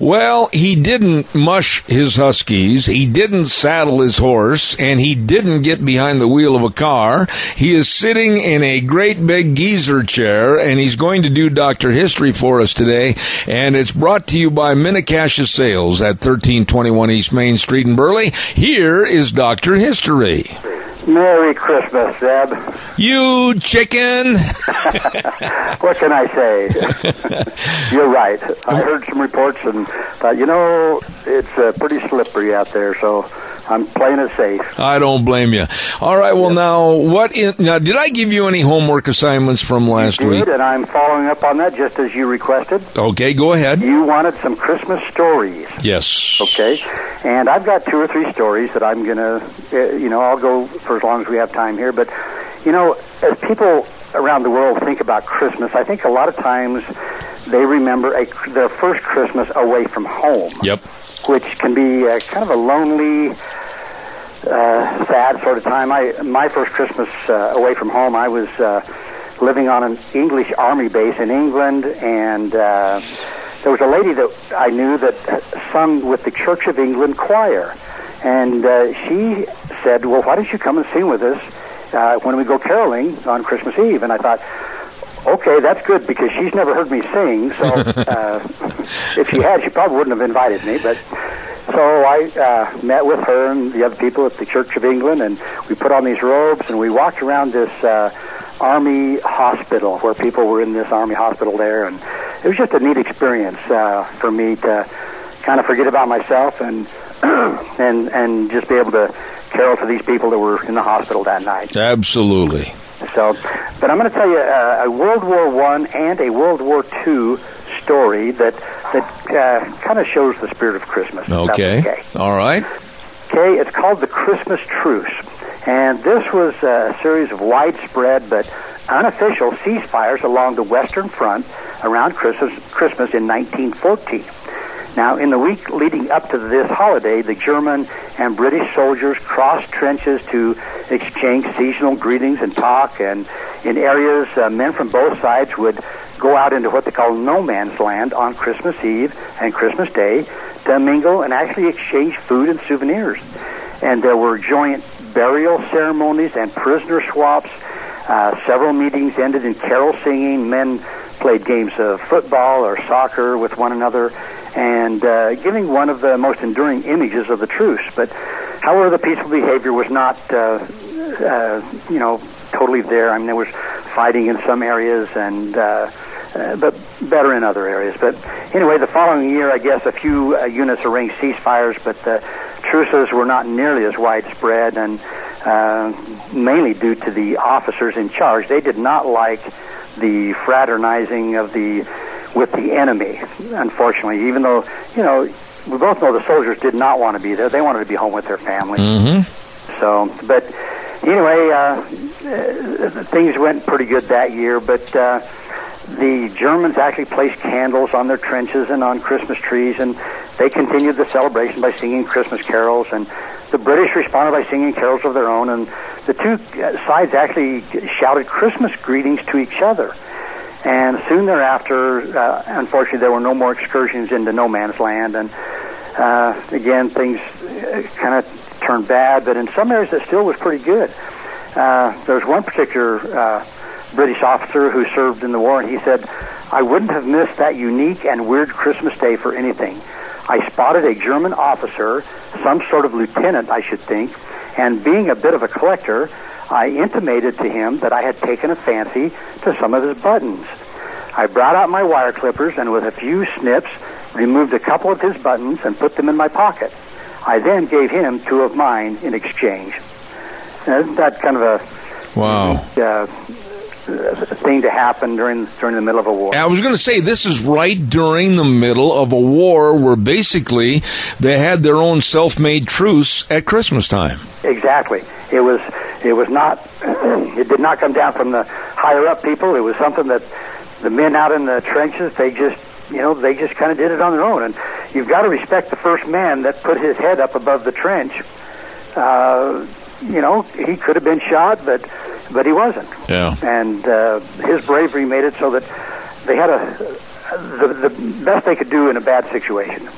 Well, he didn't mush his Huskies. He didn't saddle his horse and he didn't get behind the wheel of a car. He is sitting in a great big geezer chair and he's going to do Dr. History for us today. And it's brought to you by Mini-Cassia Sales at 1321 East Main Street in Burley. Here is Dr. History. Merry Christmas, Zeb. You chicken! what can I say? You're right. I heard some reports and thought, you know, it's uh, pretty slippery out there, so I'm playing it safe. I don't blame you. All right. Well, now what? In, now, did I give you any homework assignments from last you did, week? and I'm following up on that just as you requested. Okay, go ahead. You wanted some Christmas stories. Yes. Okay. And I've got two or three stories that I'm going to, uh, you know, I'll go for as long as we have time here. But, you know, as people around the world think about Christmas, I think a lot of times they remember a, their first Christmas away from home. Yep. Which can be uh, kind of a lonely, uh, sad sort of time. I my first Christmas uh, away from home, I was uh, living on an English army base in England, and uh, there was a lady that I knew that sung with the Church of England choir, and uh, she said, "Well, why don't you come and sing with us uh, when we go caroling on Christmas Eve?" And I thought. Okay, that's good because she's never heard me sing. So uh, if she had, she probably wouldn't have invited me. But so I uh, met with her and the other people at the Church of England, and we put on these robes and we walked around this uh, army hospital where people were in this army hospital there, and it was just a neat experience uh, for me to kind of forget about myself and and and just be able to carol to these people that were in the hospital that night. Absolutely. So, but I'm going to tell you uh, a World War One and a World War Two story that that uh, kind of shows the spirit of Christmas. Okay. okay. All right. Okay, it's called the Christmas Truce. And this was a series of widespread but unofficial ceasefires along the Western Front around Christmas, Christmas in 1914. Now, in the week leading up to this holiday, the German and British soldiers crossed trenches to exchange seasonal greetings and talk, and in areas, uh, men from both sides would go out into what they call no man's land on Christmas Eve and Christmas Day to mingle and actually exchange food and souvenirs. And there were joint burial ceremonies and prisoner swaps. Uh, several meetings ended in carol singing. Men played games of football or soccer with one another, and uh, giving one of the most enduring images of the truce. But, however, the peaceful behavior was not, uh, uh, you know, totally there. I mean, there was fighting in some areas, and uh, uh, but better in other areas. But anyway, the following year, I guess a few uh, units arranged ceasefires, but the truces were not nearly as widespread, and uh, mainly due to the officers in charge. They did not like the fraternizing of the with the enemy. Unfortunately, even though you know we both know the soldiers did not want to be there, they wanted to be home with their families. Mm-hmm. So, but anyway, uh, uh, things went pretty good that year. But uh, the Germans actually placed candles on their trenches and on Christmas trees, and they continued the celebration by singing Christmas carols. And the British responded by singing carols of their own, and the two sides actually shouted Christmas greetings to each other. And soon thereafter, uh, unfortunately, there were no more excursions into no man's land, and uh, again, things uh, kind of turned bad. But in some areas, it still was pretty good. Uh, there was one particular uh, British officer who served in the war, and he said, "I wouldn't have missed that unique and weird Christmas day for anything. I spotted a German officer, some sort of lieutenant, I should think, and being a bit of a collector." I intimated to him that I had taken a fancy to some of his buttons. I brought out my wire clippers and with a few snips removed a couple of his buttons and put them in my pocket. I then gave him two of mine in exchange. Now, isn't that kind of a Wow. uh, thing to happen during during the middle of a war. I was going to say this is right during the middle of a war where basically they had their own self-made truce at Christmas time. Exactly. It was it was not it did not come down from the higher up people. It was something that the men out in the trenches they just you know they just kind of did it on their own. And you've got to respect the first man that put his head up above the trench. Uh, you know he could have been shot, but but he wasn't. Yeah. And uh, his bravery made it so that they had a the, the best they could do in a bad situation.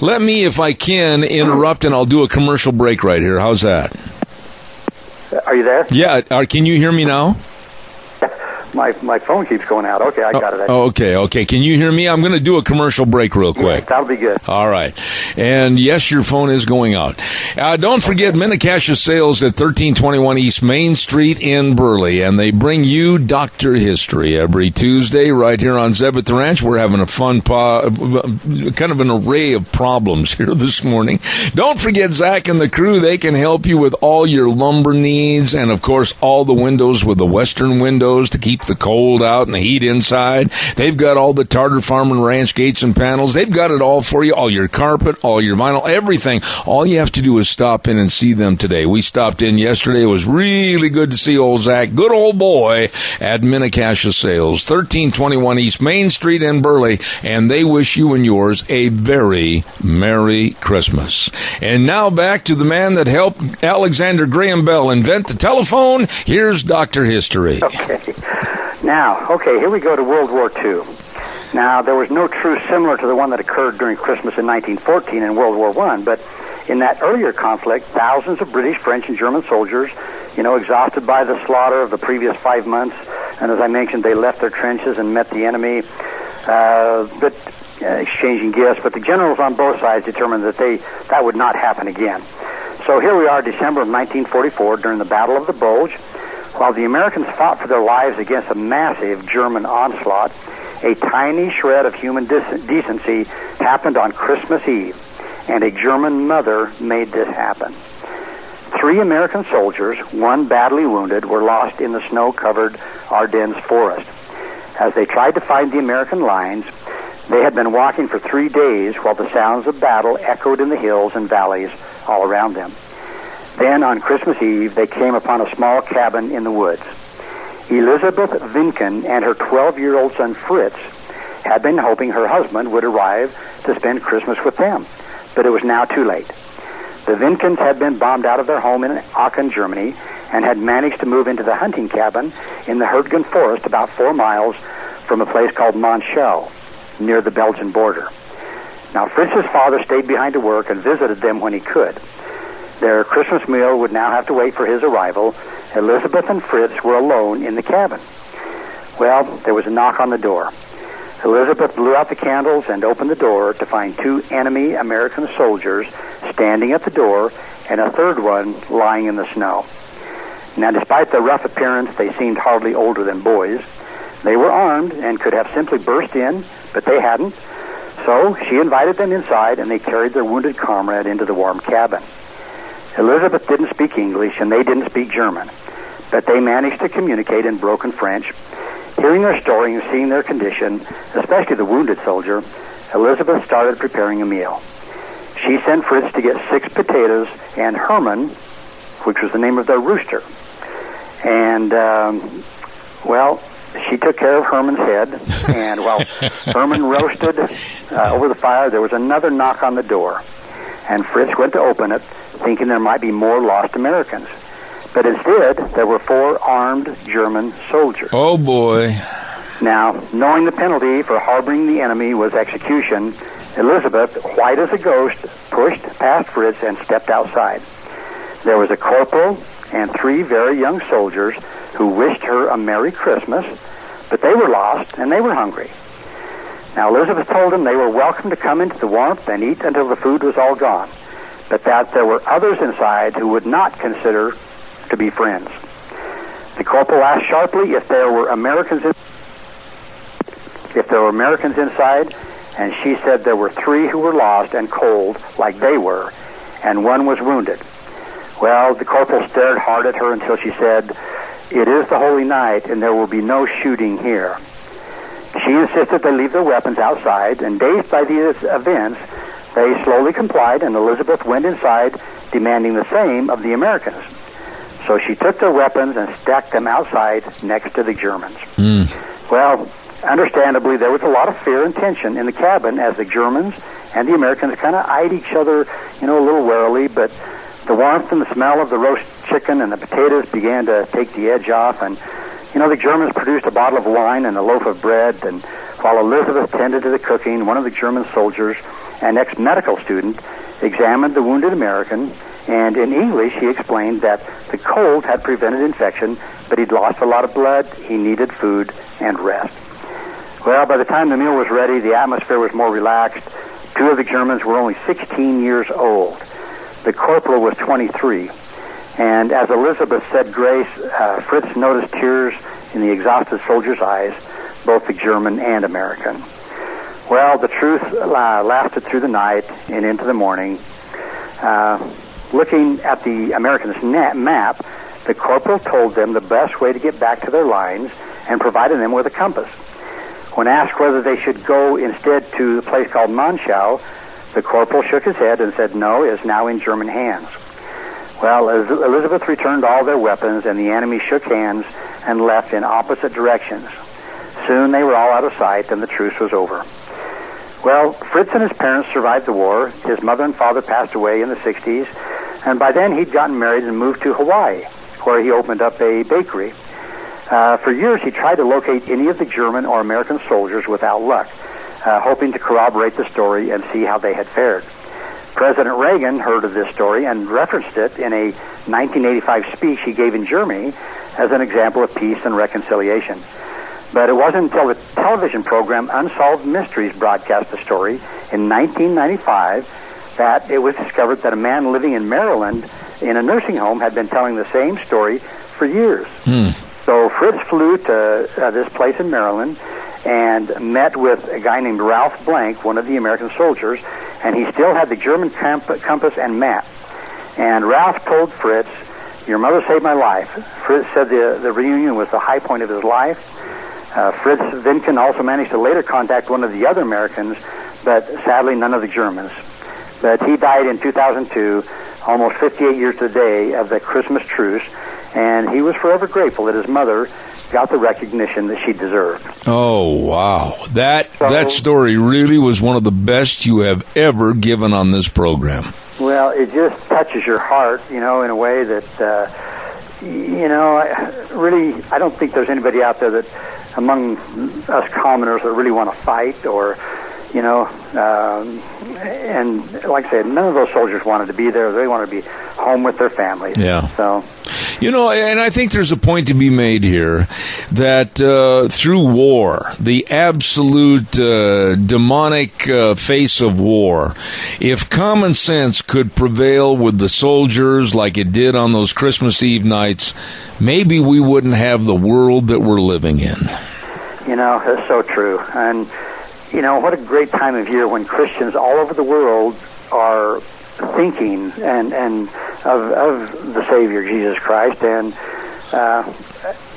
Let me, if I can, interrupt and I'll do a commercial break right here. How's that? Are you there? Yeah. Uh, can you hear me now? My my phone keeps going out. Okay, I got it. Oh, okay, okay. Can you hear me? I'm going to do a commercial break real quick. That'll be good. All right. And yes, your phone is going out. Uh, don't forget Mini-Cassia Sales at 1321 East Main Street in Burley. And they bring you Dr. History every Tuesday right here on Zebeth Ranch. We're having a fun, po- kind of an array of problems here this morning. Don't forget Zach and the crew. They can help you with all your lumber needs and, of course, all the windows with the Western windows to keep the cold out and the heat inside. They've got all the Tarter Farm and Ranch gates and panels. They've got it all for you. All your carpet, all your vinyl, everything. All you have to do is stop in and see them today. We stopped in yesterday. It was really good to see old Zach, good old boy at Mini-Cassia Sales, 1321 East Main Street in Burley. And they wish you and yours a very Merry Christmas. And now back to the man that helped Alexander Graham Bell invent the telephone. Here's Dr. History. Okay. Now, okay, here we go to World War II. Now, there was no truce similar to the one that occurred during Christmas in 1914 in World War I, but in that earlier conflict, thousands of British, French, and German soldiers, you know, exhausted by the slaughter of the previous five months, and as I mentioned, they left their trenches and met the enemy, uh, but uh, exchanging gifts. But the generals on both sides determined that they that would not happen again. So here we are, December of 1944, during the Battle of the Bulge. While the Americans fought for their lives against a massive German onslaught, a tiny shred of human decency happened on Christmas Eve, and a German mother made this happen. Three American soldiers, one badly wounded, were lost in the snow covered Ardennes forest. As they tried to find the American lines, they had been walking for three days while the sounds of battle echoed in the hills and valleys all around them. Then on Christmas Eve, they came upon a small cabin in the woods. Elizabeth Vinken and her 12 year old son Fritz had been hoping her husband would arrive to spend Christmas with them, but it was now too late. The Vinkens had been bombed out of their home in Aachen, Germany, and had managed to move into the hunting cabin in the Hürtgen Forest about four miles from a place called Monschau, near the Belgian border. Now, Fritz's father stayed behind to work and visited them when he could. Their Christmas meal would now have to wait for his arrival. Elizabeth and Fritz were alone in the cabin. Well, there was a knock on the door. Elizabeth blew out the candles and opened the door to find two enemy American soldiers standing at the door and a third one lying in the snow. Now, despite their rough appearance, they seemed hardly older than boys. They were armed and could have simply burst in, but they hadn't. So she invited them inside and they carried their wounded comrade into the warm cabin. Elizabeth didn't speak English and they didn't speak German, but they managed to communicate in broken French. Hearing their story and seeing their condition, especially the wounded soldier, Elizabeth started preparing a meal. She sent Fritz to get six potatoes and Herman, which was the name of their rooster. And, um, well, she took care of Herman's head, and while Herman roasted uh, over the fire, there was another knock on the door. And Fritz went to open it, thinking there might be more lost Americans. But instead, there were four armed German soldiers. Oh, boy. Now, knowing the penalty for harboring the enemy was execution, Elizabeth, white as a ghost, pushed past Fritz and stepped outside. There was a corporal and three very young soldiers who wished her a Merry Christmas, but they were lost and they were hungry. Now, Elizabeth told them they were welcome to come into the warmth and eat until the food was all gone but that there were others inside who would not consider to be friends. The corporal asked sharply if there were Americans in, if there were Americans inside, and she said there were three who were lost and cold like they were, and one was wounded. Well, the corporal stared hard at her until she said, It is the holy night, and there will be no shooting here. She insisted they leave their weapons outside, and dazed by these events, they slowly complied, and Elizabeth went inside, demanding the same of the Americans. So she took their weapons and stacked them outside next to the Germans. Mm. Well, understandably, there was a lot of fear and tension in the cabin as the Germans and the Americans kind of eyed each other, you know, a little warily, but the warmth and the smell of the roast chicken and the potatoes began to take the edge off, and you know, the Germans produced a bottle of wine and a loaf of bread, and while Elizabeth tended to the cooking, one of the German soldiers, an ex-medical student, examined the wounded American, and in English he explained that the cold had prevented infection, but he'd lost a lot of blood, he needed food and rest. Well, by the time the meal was ready, the atmosphere was more relaxed. Two of the Germans were only 16 years old. The corporal was 23. And as Elizabeth said grace, uh, Fritz noticed tears in the exhausted soldier's eyes, both the German and American. Well, the truth uh, lasted through the night and into the morning. Uh, looking at the Americans' map, the corporal told them the best way to get back to their lines and provided them with a compass. When asked whether they should go instead to the place called Monschau, the corporal shook his head and said no, it is now in German hands. Well, Elizabeth returned all their weapons, and the enemy shook hands and left in opposite directions. Soon they were all out of sight, and the truce was over. Well, Fritz and his parents survived the war. His mother and father passed away in the 60s, and by then he'd gotten married and moved to Hawaii, where he opened up a bakery. Uh, for years, he tried to locate any of the German or American soldiers without luck, uh, hoping to corroborate the story and see how they had fared. President Reagan heard of this story and referenced it in a 1985 speech he gave in Germany as an example of peace and reconciliation. But it wasn't until the television program Unsolved Mysteries broadcast the story in 1995 that it was discovered that a man living in Maryland in a nursing home had been telling the same story for years. Hmm. So Fritz flew to uh, this place in Maryland and met with a guy named Ralph Blank, one of the American soldiers, and he still had the German compass and map. And Ralph told Fritz, "Your mother saved my life." Fritz said the the reunion was the high point of his life. Uh, Fritz Vinken also managed to later contact one of the other Americans, but sadly none of the Germans. But he died in 2002, almost 58 years to the day of the Christmas truce, and he was forever grateful that his mother got the recognition that she deserved. Oh wow, that so, that story really was one of the best you have ever given on this program. Well, it just touches your heart, you know, in a way that uh, you know, really, I don't think there's anybody out there that among us commoners that really want to fight or you know, um, and like I said, none of those soldiers wanted to be there. They wanted to be home with their families. Yeah. So, you know, and I think there's a point to be made here that uh, through war, the absolute uh, demonic uh, face of war, if common sense could prevail with the soldiers like it did on those Christmas Eve nights, maybe we wouldn't have the world that we're living in. You know, that's so true. And you know, what a great time of year when Christians all over the world are thinking and and of, of the Savior Jesus Christ, and uh,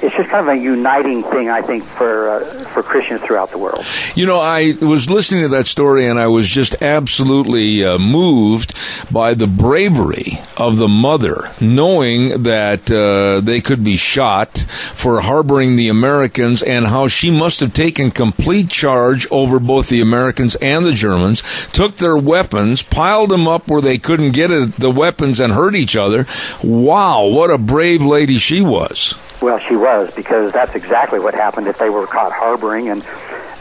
it's just kind of a uniting thing, I think, for uh, for Christians throughout the world. You know, I was listening to that story, and I was just absolutely uh, moved by the bravery of the mother, knowing that uh, they could be shot for harboring the Americans, and how she must have taken complete charge over both the Americans and the Germans, took their weapons, piled them up where they couldn't get the weapons and hurt each other. Wow, what a brave lady she was. Well, she was because that's exactly what happened if they were caught harboring, and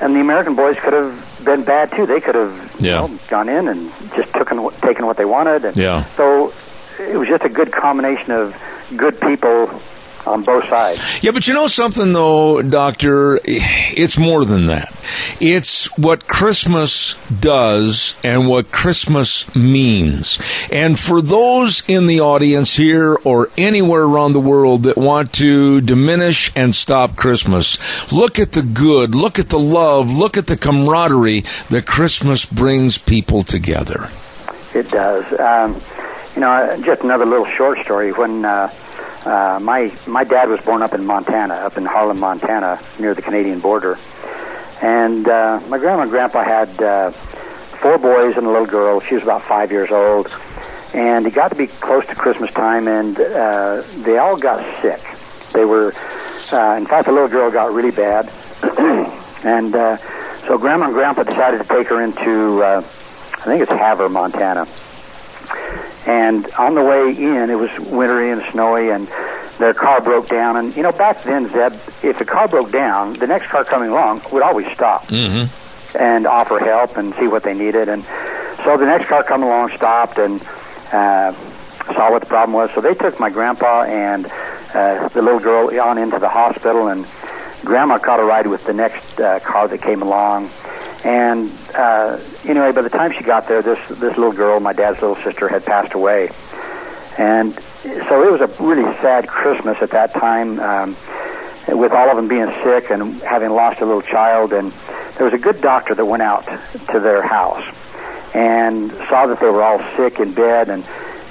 and the American boys could have been bad too. They could have yeah. you know, gone in and just taken taken what they wanted, and yeah. so it was just a good combination of good people on both sides. Yeah, but you know something though, Doctor? It's more than that. It's what Christmas does and what Christmas means. And for those in the audience here or anywhere around the world that want to diminish and stop Christmas, look at the good, look at the love, look at the camaraderie that Christmas brings people together. It does. Um, you know, just another little short story. When uh, uh, my my dad was born up in Montana, up in Harlem, Montana, near the Canadian border, and uh, my grandma and grandpa had uh, four boys and a little girl. She was about five years old, and it got to be close to Christmas time, and uh, they all got sick. They were, uh, in fact, the little girl got really bad, and uh, so grandma and grandpa decided to take her into, uh, I think it's Havre, Montana and on the way in, it was wintry and snowy, and their car broke down. And you know, back then, Zeb, if the car broke down, the next car coming along would always stop Mm-hmm. and offer help and see what they needed. And so the next car coming along stopped and uh, saw what the problem was. So they took my grandpa and uh, the little girl on into the hospital, and grandma caught a ride with the next uh, car that came along. And uh, anyway, by the time she got there, this this little girl, my dad's little sister, had passed away. And so it was a really sad Christmas at that time, um, with all of them being sick and having lost a little child. And there was a good doctor that went out to their house and saw that they were all sick in bed. And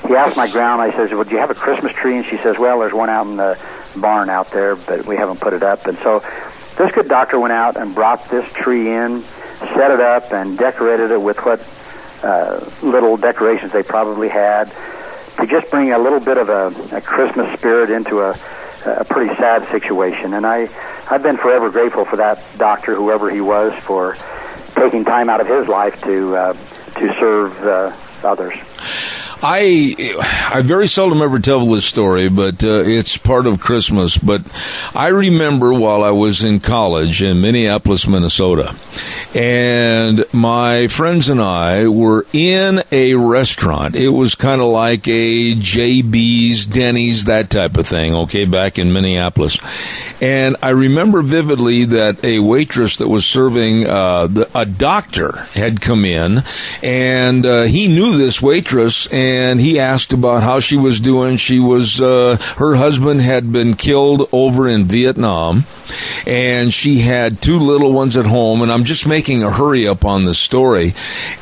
he asked my grandma, he says, "Well, do you have a Christmas tree?" And she says, "Well, there's one out in the barn out there, but we haven't put it up." And so this good doctor went out and brought this tree in, set it up, and decorated it with what uh, little decorations they probably had to just bring a little bit of a, a Christmas spirit into a, a pretty sad situation. And I, I've been forever grateful for that doctor, whoever he was, for taking time out of his life to uh, to serve uh, others. I I very seldom ever tell this story, but uh, it's part of Christmas. But I remember while I was in college in Minneapolis, Minnesota, and my friends and I were in a restaurant. It was kind of like a JB's, Denny's, that type of thing. Okay, back in Minneapolis, and I remember vividly that a waitress that was serving uh, the, a doctor had come in, and uh, he knew this waitress and and he asked about how she was doing. She was uh, her husband had been killed over in Vietnam, and she had two little ones at home. And I'm just making a hurry up on the story.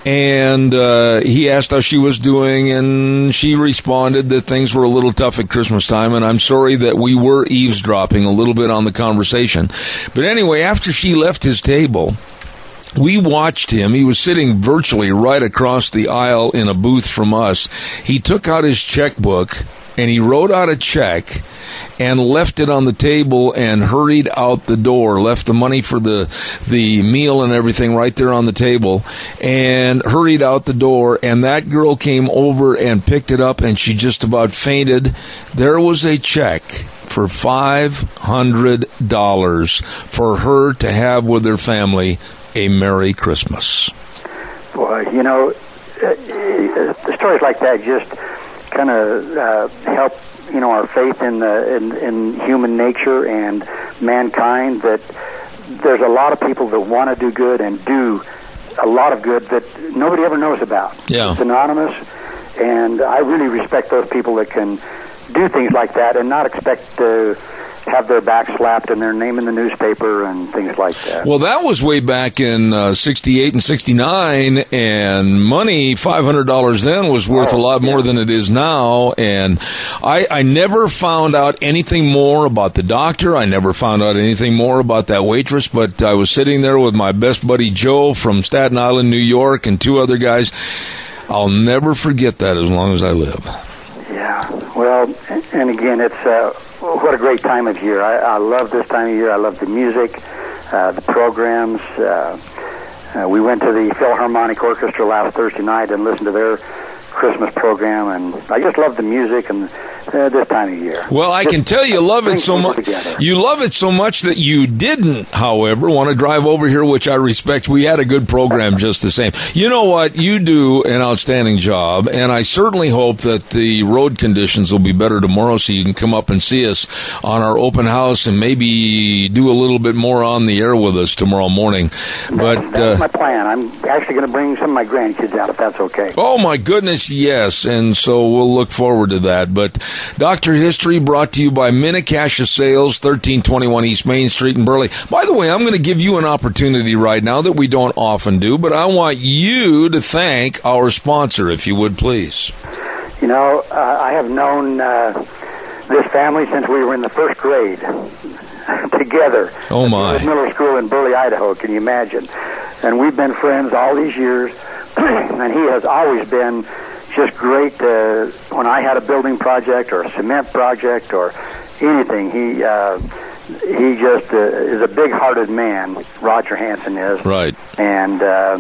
And uh, he asked how she was doing, and she responded that things were a little tough at Christmas time. And I'm sorry that we were eavesdropping a little bit on the conversation. But anyway, after she left his table we watched him. He was sitting virtually right across the aisle in a booth from us. He took out his checkbook and he wrote out a check and left it on the table and hurried out the door left the money for the the meal and everything right there on the table and hurried out the door and that girl came over and picked it up and she just about fainted there was a check for $500 for her to have with her family a Merry Christmas. Boy, you know, uh, uh, stories like that just kind of uh, help, you know, our faith in the in, in human nature and mankind. That there's a lot of people that want to do good and do a lot of good that nobody ever knows about. Yeah. It's anonymous, and I really respect those people that can do things like that and not expect to have their back slapped and their name in the newspaper and things like that. Well, that was way back in uh, 68 and 69, and money, $500 then, was worth Oh, a lot more yeah. than it is now. And I, I never found out anything more about the doctor. I never found out anything more about that waitress, but I was sitting there with my best buddy Joe from Staten Island, New York, and two other guys. I'll never forget that as long as I live. Yeah. Well, and again, it's uh, what a great time of year. I, I love this time of year. I love the music, uh, the programs. Uh, uh, we went to the Philharmonic Orchestra last Thursday night and listened to their Christmas program, and I just love the music and uh, this time of year. Well, I can tell you love it so much. You love it so much that you didn't, however, want to drive over here, which I respect. We had a good program just the same. You know what? You do an outstanding job, and I certainly hope that the road conditions will be better tomorrow so you can come up and see us on our open house and maybe do a little bit more on the air with us tomorrow morning. But That's my uh, plan. I'm actually going to bring some of my grandkids out if that's okay. Oh my goodness, yes. And so we'll look forward to that. But Dr. History brought to you by Minnecash Sales, 1321 East Main Street in Burley. By the way, I'm going to give you an opportunity right now that we don't often do, but I want you to thank our sponsor, if you would please. You know, uh, I have known uh, this family since we were in the first grade together. Oh my! Miller School in Burley, Idaho. Can you imagine? And we've been friends all these years, and he has always been just great. Uh, when I had a building project or a cement project or anything, he. Uh, he just uh, is a big-hearted man. Roger Hanson is right, and uh,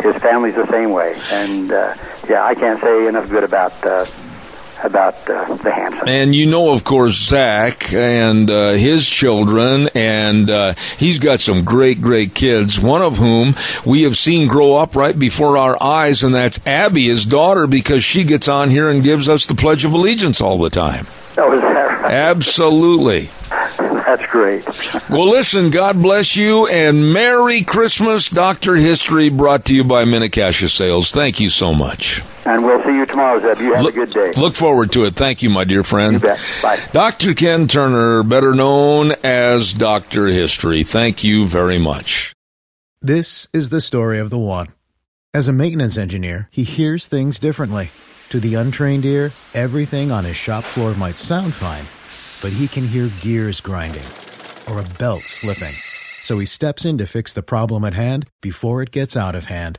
his family's the same way. And uh, yeah, I can't say enough good about uh, about uh, the Hanson. And you know, of course, Zach and uh, his children, and uh, he's got some great, great kids. One of whom we have seen grow up right before our eyes, and that's Abby, his daughter, because she gets on here and gives us the Pledge of Allegiance all the time. Oh, is that right? Absolutely. That's great. well, listen, God bless you, and Merry Christmas, Dr. History, brought to you by Mini-Cassia Sales. Thank you so much. And we'll see you tomorrow, Zeb. You have look, a good day. Look forward to it. Thank you, my dear friend. You bet. Bye. Dr. Ken Turner, better known as Dr. History. Thank you very much. This is the story of the one. As a maintenance engineer, he hears things differently. To the untrained ear, everything on his shop floor might sound fine but he can hear gears grinding or a belt slipping. So he steps in to fix the problem at hand before it gets out of hand.